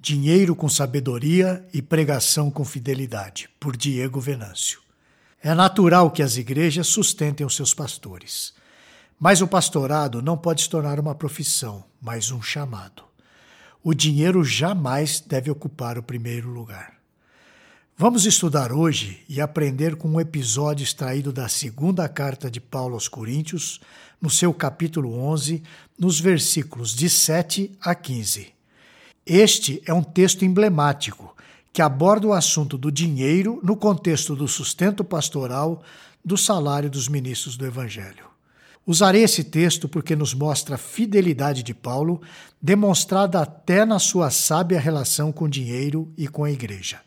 Dinheiro com Sabedoria e Pregação com Fidelidade, por Diego Venâncio. É natural que as igrejas sustentem os seus pastores, mas o pastorado não pode se tornar uma profissão, mas um chamado. O dinheiro jamais deve ocupar o primeiro lugar. Vamos estudar hoje e aprender com um episódio extraído da segunda carta de Paulo aos Coríntios, no seu capítulo 11, nos versículos de 7 a 15. Este é um texto emblemático que aborda o assunto do dinheiro no contexto do sustento pastoral do salário dos ministros do Evangelho. Usarei esse texto porque nos mostra a fidelidade de Paulo, demonstrada até na sua sábia relação com o dinheiro e com a igreja.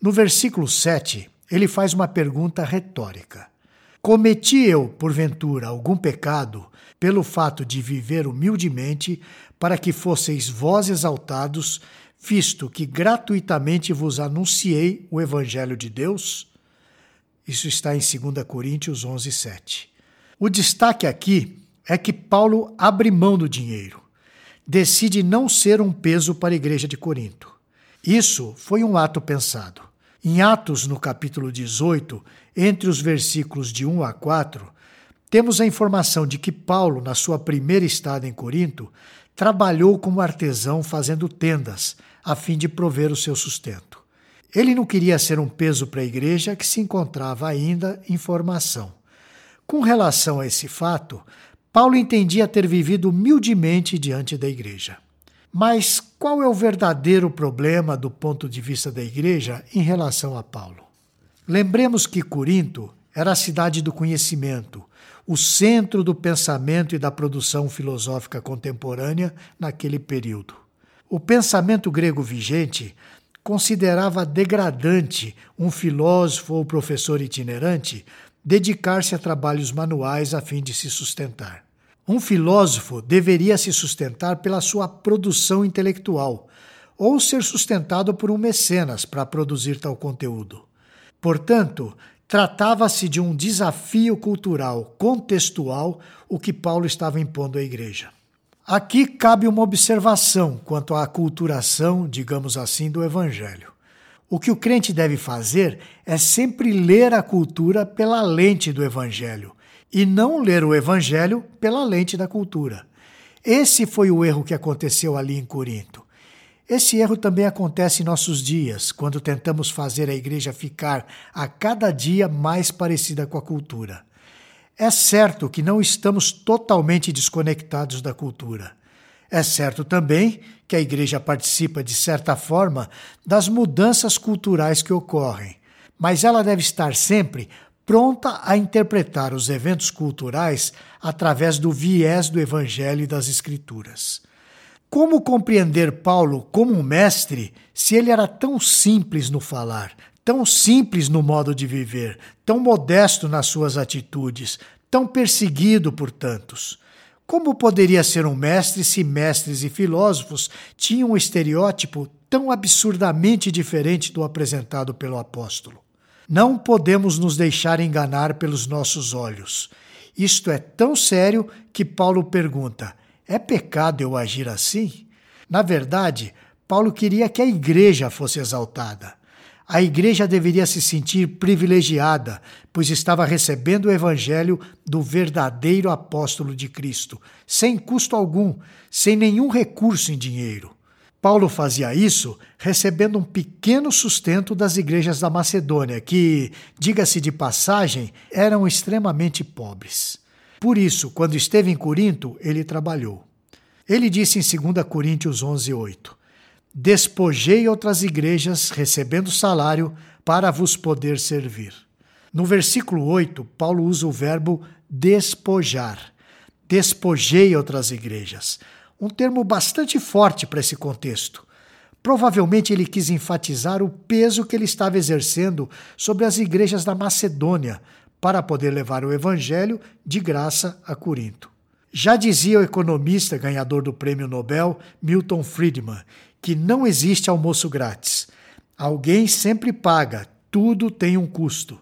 No versículo 7, ele faz uma pergunta retórica: Cometi eu, porventura, algum pecado pelo fato de viver humildemente, para que fosseis vós exaltados, visto que gratuitamente vos anunciei o Evangelho de Deus? Isso está em 2 Coríntios 11, 7. O destaque aqui é que Paulo abre mão do dinheiro, decide não ser um peso para a igreja de Corinto. Isso foi um ato pensado. Em Atos, no capítulo 18, entre os versículos de 1 a 4, temos a informação de que Paulo, na sua primeira estada em Corinto, trabalhou como artesão fazendo tendas, a fim de prover o seu sustento. Ele não queria ser um peso para a igreja que se encontrava ainda em formação. Com relação a esse fato, Paulo entendia ter vivido humildemente diante da igreja. Mas qual é o verdadeiro problema do ponto de vista da igreja em relação a Paulo? Lembremos que Corinto era a cidade do conhecimento, o centro do pensamento e da produção filosófica contemporânea naquele período. O pensamento grego vigente considerava degradante um filósofo ou professor itinerante dedicar-se a trabalhos manuais a fim de se sustentar. Um filósofo deveria se sustentar pela sua produção intelectual ou ser sustentado por um mecenas para produzir tal conteúdo. Portanto, Tratava-se de um desafio cultural contextual o que Paulo estava impondo à igreja. Aqui cabe uma observação quanto à aculturação, digamos assim, do evangelho. O que o crente deve fazer é sempre ler a cultura pela lente do evangelho e não ler o evangelho pela lente da cultura. Esse foi o erro que aconteceu ali em Corinto. Esse erro também acontece em nossos dias, quando tentamos fazer a igreja ficar a cada dia mais parecida com a cultura. É certo que não estamos totalmente desconectados da cultura. É certo também que a igreja participa, de certa forma, das mudanças culturais que ocorrem, mas ela deve estar sempre pronta a interpretar os eventos culturais através do viés do Evangelho e das Escrituras. Como compreender Paulo como um mestre se ele era tão simples no falar, tão simples no modo de viver, tão modesto nas suas atitudes, tão perseguido por tantos? Como poderia ser um mestre se mestres e filósofos tinham um estereótipo tão absurdamente diferente do apresentado pelo apóstolo? Não podemos nos deixar enganar pelos nossos olhos. Isto é tão sério que Paulo pergunta: é pecado eu agir assim? Na verdade, Paulo queria que a igreja fosse exaltada. A igreja deveria se sentir privilegiada, pois estava recebendo o evangelho do verdadeiro apóstolo de Cristo, sem custo algum, sem nenhum recurso em dinheiro. Paulo fazia isso recebendo um pequeno sustento das igrejas da Macedônia, que, diga-se de passagem, eram extremamente pobres. Por isso, quando esteve em Corinto, ele trabalhou. Ele disse em 2 Coríntios 11, 8: Despojei outras igrejas, recebendo salário, para vos poder servir. No versículo 8, Paulo usa o verbo despojar. Despojei outras igrejas. Um termo bastante forte para esse contexto. Provavelmente ele quis enfatizar o peso que ele estava exercendo sobre as igrejas da Macedônia, para poder levar o evangelho de graça a Corinto. Já dizia o economista ganhador do prêmio Nobel, Milton Friedman, que não existe almoço grátis. Alguém sempre paga, tudo tem um custo.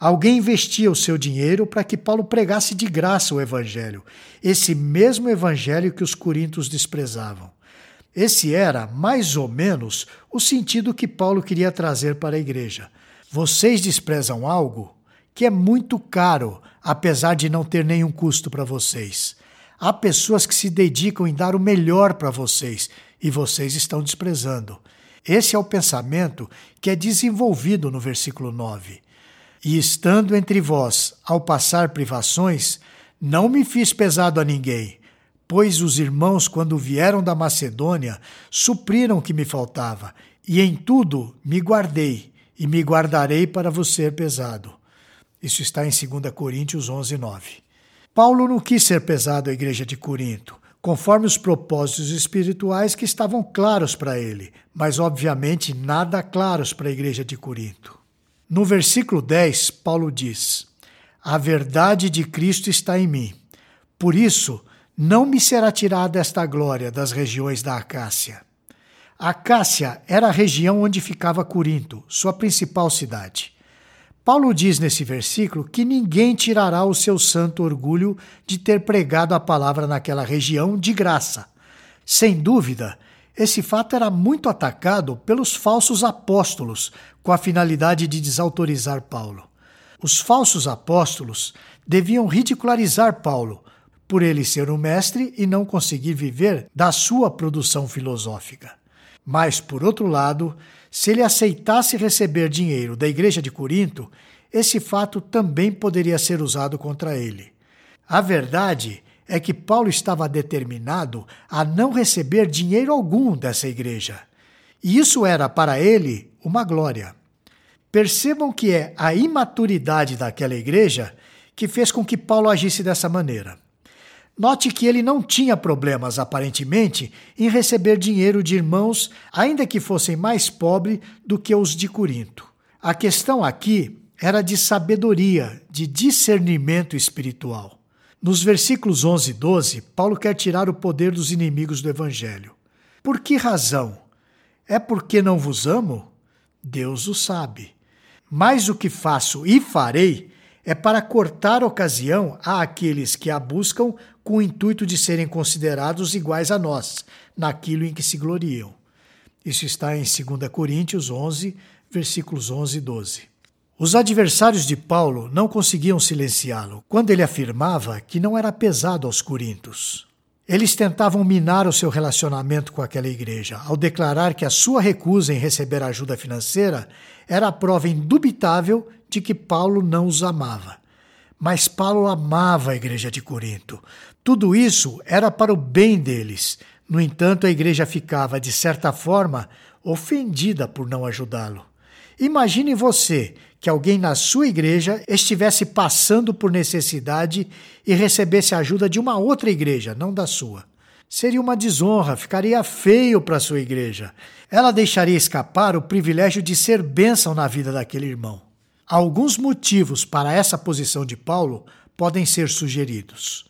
Alguém investia o seu dinheiro para que Paulo pregasse de graça o evangelho, esse mesmo evangelho que os coríntios desprezavam. Esse era, mais ou menos, o sentido que Paulo queria trazer para a igreja. Vocês desprezam algo que é muito caro, apesar de não ter nenhum custo para vocês. Há pessoas que se dedicam em dar o melhor para vocês e vocês estão desprezando. Esse é o pensamento que é desenvolvido no versículo 9. E estando entre vós, ao passar privações, não me fiz pesado a ninguém, pois os irmãos, quando vieram da Macedônia, supriram o que me faltava, e em tudo me guardei, e me guardarei para vos ser pesado. Isso está em 2 Coríntios 11, 9. Paulo não quis ser pesado à igreja de Corinto, conforme os propósitos espirituais que estavam claros para ele, mas obviamente nada claros para a igreja de Corinto. No versículo 10, Paulo diz: A verdade de Cristo está em mim. Por isso, não me será tirada esta glória das regiões da Acácia. A Acácia era a região onde ficava Corinto, sua principal cidade. Paulo diz nesse versículo que ninguém tirará o seu santo orgulho de ter pregado a palavra naquela região de graça. Sem dúvida, esse fato era muito atacado pelos falsos apóstolos, com a finalidade de desautorizar Paulo. Os falsos apóstolos deviam ridicularizar Paulo, por ele ser um mestre e não conseguir viver da sua produção filosófica. Mas, por outro lado, se ele aceitasse receber dinheiro da igreja de Corinto, esse fato também poderia ser usado contra ele. A verdade é que Paulo estava determinado a não receber dinheiro algum dessa igreja. E isso era para ele uma glória. Percebam que é a imaturidade daquela igreja que fez com que Paulo agisse dessa maneira. Note que ele não tinha problemas, aparentemente, em receber dinheiro de irmãos, ainda que fossem mais pobres do que os de Corinto. A questão aqui era de sabedoria, de discernimento espiritual. Nos versículos 11 e 12, Paulo quer tirar o poder dos inimigos do Evangelho. Por que razão? É porque não vos amo? Deus o sabe. Mas o que faço e farei é para cortar ocasião a aqueles que a buscam com o intuito de serem considerados iguais a nós, naquilo em que se gloriam. Isso está em 2 Coríntios 11, versículos 11 e 12. Os adversários de Paulo não conseguiam silenciá-lo quando ele afirmava que não era pesado aos corintos. Eles tentavam minar o seu relacionamento com aquela igreja, ao declarar que a sua recusa em receber ajuda financeira era a prova indubitável de que Paulo não os amava. Mas Paulo amava a igreja de Corinto. Tudo isso era para o bem deles. No entanto, a igreja ficava, de certa forma, ofendida por não ajudá-lo. Imagine você que alguém na sua igreja estivesse passando por necessidade e recebesse ajuda de uma outra igreja, não da sua. Seria uma desonra, ficaria feio para sua igreja. Ela deixaria escapar o privilégio de ser bênção na vida daquele irmão. Alguns motivos para essa posição de Paulo podem ser sugeridos.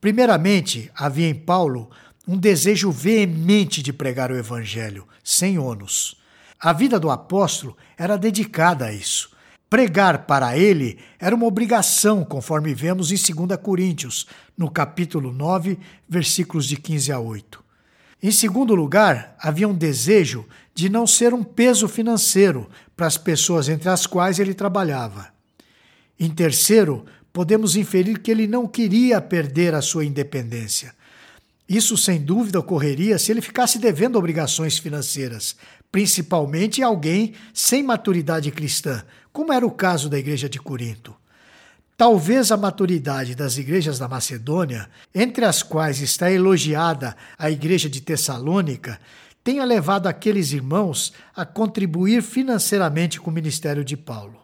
Primeiramente, havia em Paulo um desejo veemente de pregar o evangelho, sem ônus. A vida do apóstolo era dedicada a isso. Pregar para ele era uma obrigação, conforme vemos em 2 Coríntios, no capítulo 9, versículos de 15 a 8. Em segundo lugar, havia um desejo de não ser um peso financeiro para as pessoas entre as quais ele trabalhava. Em terceiro, podemos inferir que ele não queria perder a sua independência. Isso, sem dúvida, ocorreria se ele ficasse devendo obrigações financeiras, principalmente alguém sem maturidade cristã, como era o caso da igreja de Corinto. Talvez a maturidade das igrejas da Macedônia, entre as quais está elogiada a igreja de Tessalônica, tenha levado aqueles irmãos a contribuir financeiramente com o ministério de Paulo.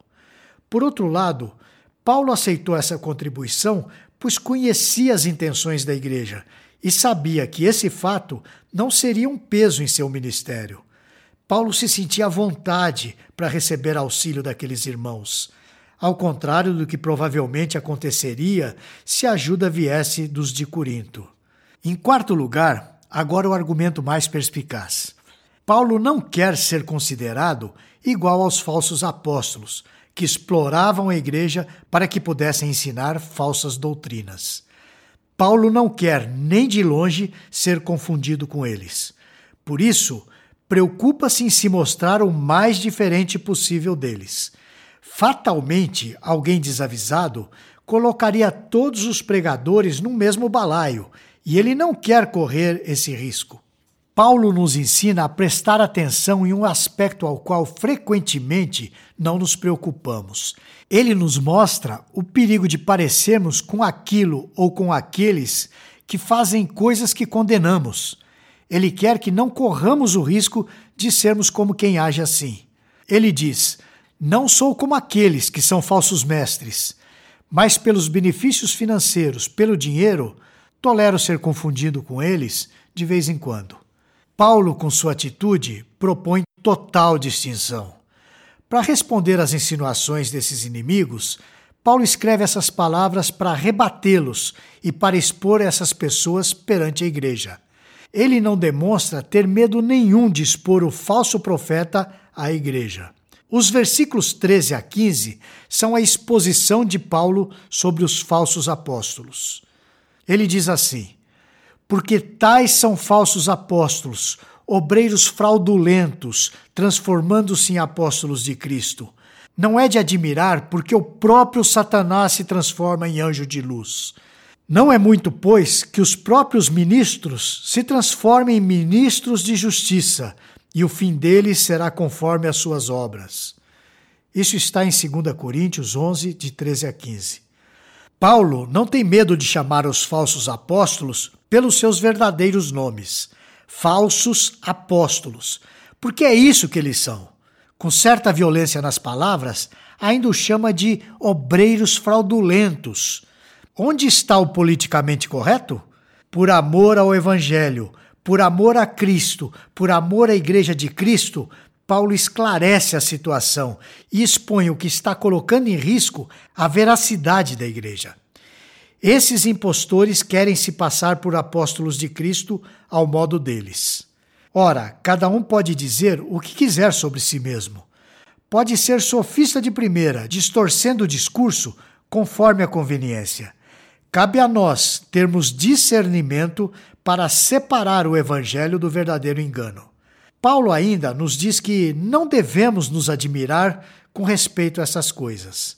Por outro lado, Paulo aceitou essa contribuição pois conhecia as intenções da igreja e sabia que esse fato não seria um peso em seu ministério. Paulo se sentia à vontade para receber auxílio daqueles irmãos, ao contrário do que provavelmente aconteceria se a ajuda viesse dos de Corinto. Em quarto lugar, agora o argumento mais perspicaz. Paulo não quer ser considerado igual aos falsos apóstolos, que exploravam a igreja para que pudessem ensinar falsas doutrinas. Paulo não quer nem de longe ser confundido com eles. por isso, preocupa-se em se mostrar o mais diferente possível deles. Fatalmente, alguém desavisado colocaria todos os pregadores no mesmo balaio, e ele não quer correr esse risco. Paulo nos ensina a prestar atenção em um aspecto ao qual frequentemente não nos preocupamos. Ele nos mostra o perigo de parecermos com aquilo ou com aqueles que fazem coisas que condenamos. Ele quer que não corramos o risco de sermos como quem age assim. Ele diz: Não sou como aqueles que são falsos mestres, mas pelos benefícios financeiros, pelo dinheiro, tolero ser confundido com eles de vez em quando. Paulo, com sua atitude, propõe total distinção. Para responder às insinuações desses inimigos, Paulo escreve essas palavras para rebatê-los e para expor essas pessoas perante a igreja. Ele não demonstra ter medo nenhum de expor o falso profeta à igreja. Os versículos 13 a 15 são a exposição de Paulo sobre os falsos apóstolos. Ele diz assim: porque tais são falsos apóstolos, obreiros fraudulentos, transformando-se em apóstolos de Cristo. Não é de admirar, porque o próprio Satanás se transforma em anjo de luz. Não é muito, pois, que os próprios ministros se transformem em ministros de justiça, e o fim deles será conforme as suas obras. Isso está em 2 Coríntios 11, de 13 a 15. Paulo não tem medo de chamar os falsos apóstolos pelos seus verdadeiros nomes, falsos apóstolos, porque é isso que eles são. Com certa violência nas palavras, ainda o chama de obreiros fraudulentos. Onde está o politicamente correto? Por amor ao Evangelho, por amor a Cristo, por amor à Igreja de Cristo, Paulo esclarece a situação e expõe o que está colocando em risco a veracidade da Igreja. Esses impostores querem se passar por apóstolos de Cristo ao modo deles. Ora, cada um pode dizer o que quiser sobre si mesmo. Pode ser sofista de primeira, distorcendo o discurso conforme a conveniência. Cabe a nós termos discernimento para separar o evangelho do verdadeiro engano. Paulo ainda nos diz que não devemos nos admirar com respeito a essas coisas,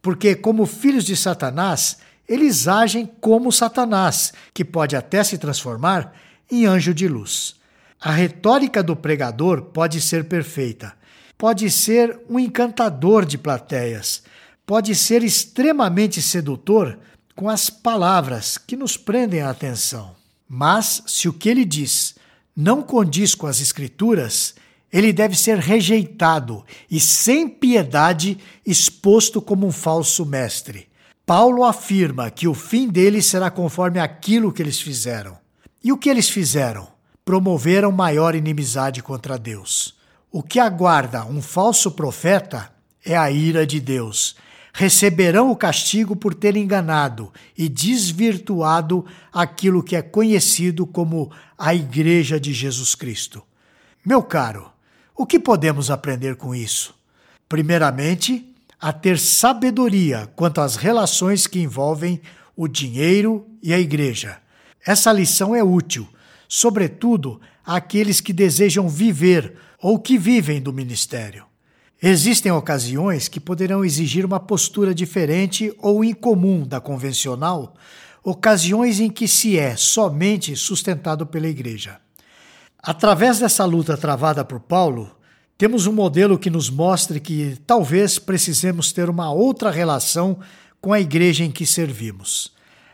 porque, como filhos de Satanás, eles agem como Satanás, que pode até se transformar em anjo de luz. A retórica do pregador pode ser perfeita, pode ser um encantador de plateias, pode ser extremamente sedutor com as palavras que nos prendem a atenção. Mas, se o que ele diz não condiz com as Escrituras, ele deve ser rejeitado e, sem piedade, exposto como um falso mestre. Paulo afirma que o fim deles será conforme aquilo que eles fizeram. E o que eles fizeram? Promoveram maior inimizade contra Deus. O que aguarda um falso profeta é a ira de Deus. Receberão o castigo por ter enganado e desvirtuado aquilo que é conhecido como a Igreja de Jesus Cristo. Meu caro, o que podemos aprender com isso? Primeiramente, a ter sabedoria quanto às relações que envolvem o dinheiro e a igreja. Essa lição é útil, sobretudo àqueles que desejam viver ou que vivem do ministério. Existem ocasiões que poderão exigir uma postura diferente ou incomum da convencional, ocasiões em que se é somente sustentado pela igreja. Através dessa luta travada por Paulo, temos um modelo que nos mostre que talvez precisemos ter uma outra relação com a igreja em que servimos.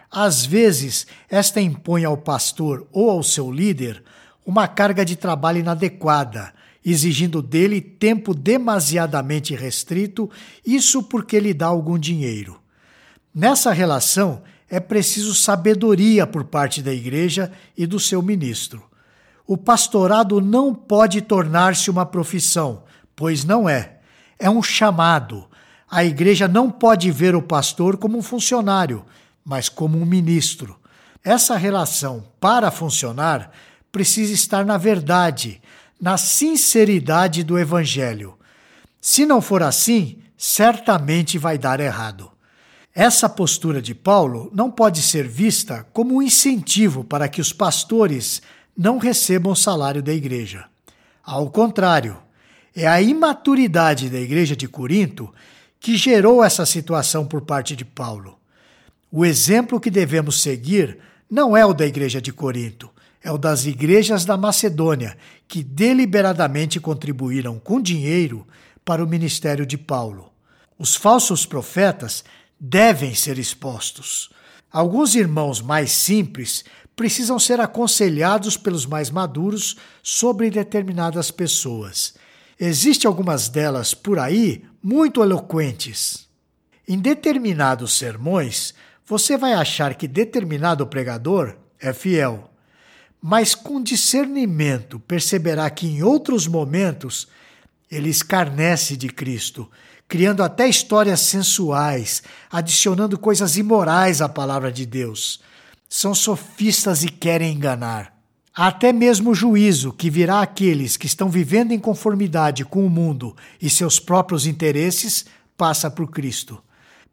Às vezes, esta impõe ao pastor ou ao seu líder uma carga de trabalho inadequada, exigindo dele tempo demasiadamente restrito, isso porque lhe dá algum dinheiro. Nessa relação, é preciso sabedoria por parte da igreja e do seu ministro. O pastorado não pode tornar-se uma profissão, pois não é. É um chamado. A igreja não pode ver o pastor como um funcionário, mas como um ministro. Essa relação, para funcionar, precisa estar na verdade, na sinceridade do evangelho. Se não for assim, certamente vai dar errado. Essa postura de Paulo não pode ser vista como um incentivo para que os pastores não recebam o salário da igreja. Ao contrário, é a imaturidade da igreja de Corinto que gerou essa situação por parte de Paulo. O exemplo que devemos seguir não é o da igreja de Corinto, é o das igrejas da Macedônia, que deliberadamente contribuíram com dinheiro para o ministério de Paulo. Os falsos profetas devem ser expostos. Alguns irmãos mais simples precisam ser aconselhados pelos mais maduros sobre determinadas pessoas. Existem algumas delas por aí muito eloquentes. Em determinados sermões, você vai achar que determinado pregador é fiel, mas com discernimento perceberá que em outros momentos ele escarnece de Cristo, criando até histórias sensuais, adicionando coisas imorais à palavra de Deus. São sofistas e querem enganar. Até mesmo o juízo que virá àqueles que estão vivendo em conformidade com o mundo e seus próprios interesses passa por Cristo.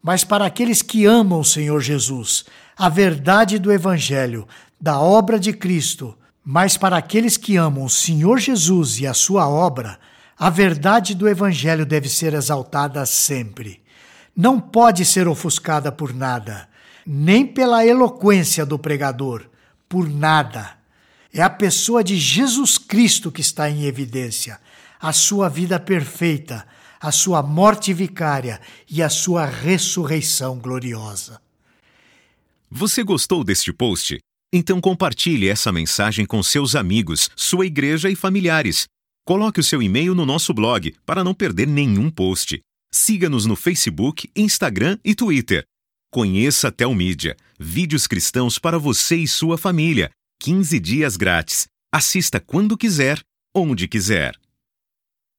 Mas para aqueles que amam o Senhor Jesus, a verdade do Evangelho, da obra de Cristo, mas para aqueles que amam o Senhor Jesus e a sua obra, a verdade do Evangelho deve ser exaltada sempre. Não pode ser ofuscada por nada, nem pela eloquência do pregador, por nada. É a pessoa de Jesus Cristo que está em evidência, a sua vida perfeita, a sua morte vicária e a sua ressurreição gloriosa. Você gostou deste post? Então compartilhe essa mensagem com seus amigos, sua igreja e familiares. Coloque o seu e-mail no nosso blog para não perder nenhum post. Siga-nos no Facebook, Instagram e Twitter. Conheça a Telmídia, vídeos cristãos para você e sua família 15 dias grátis. Assista quando quiser, onde quiser.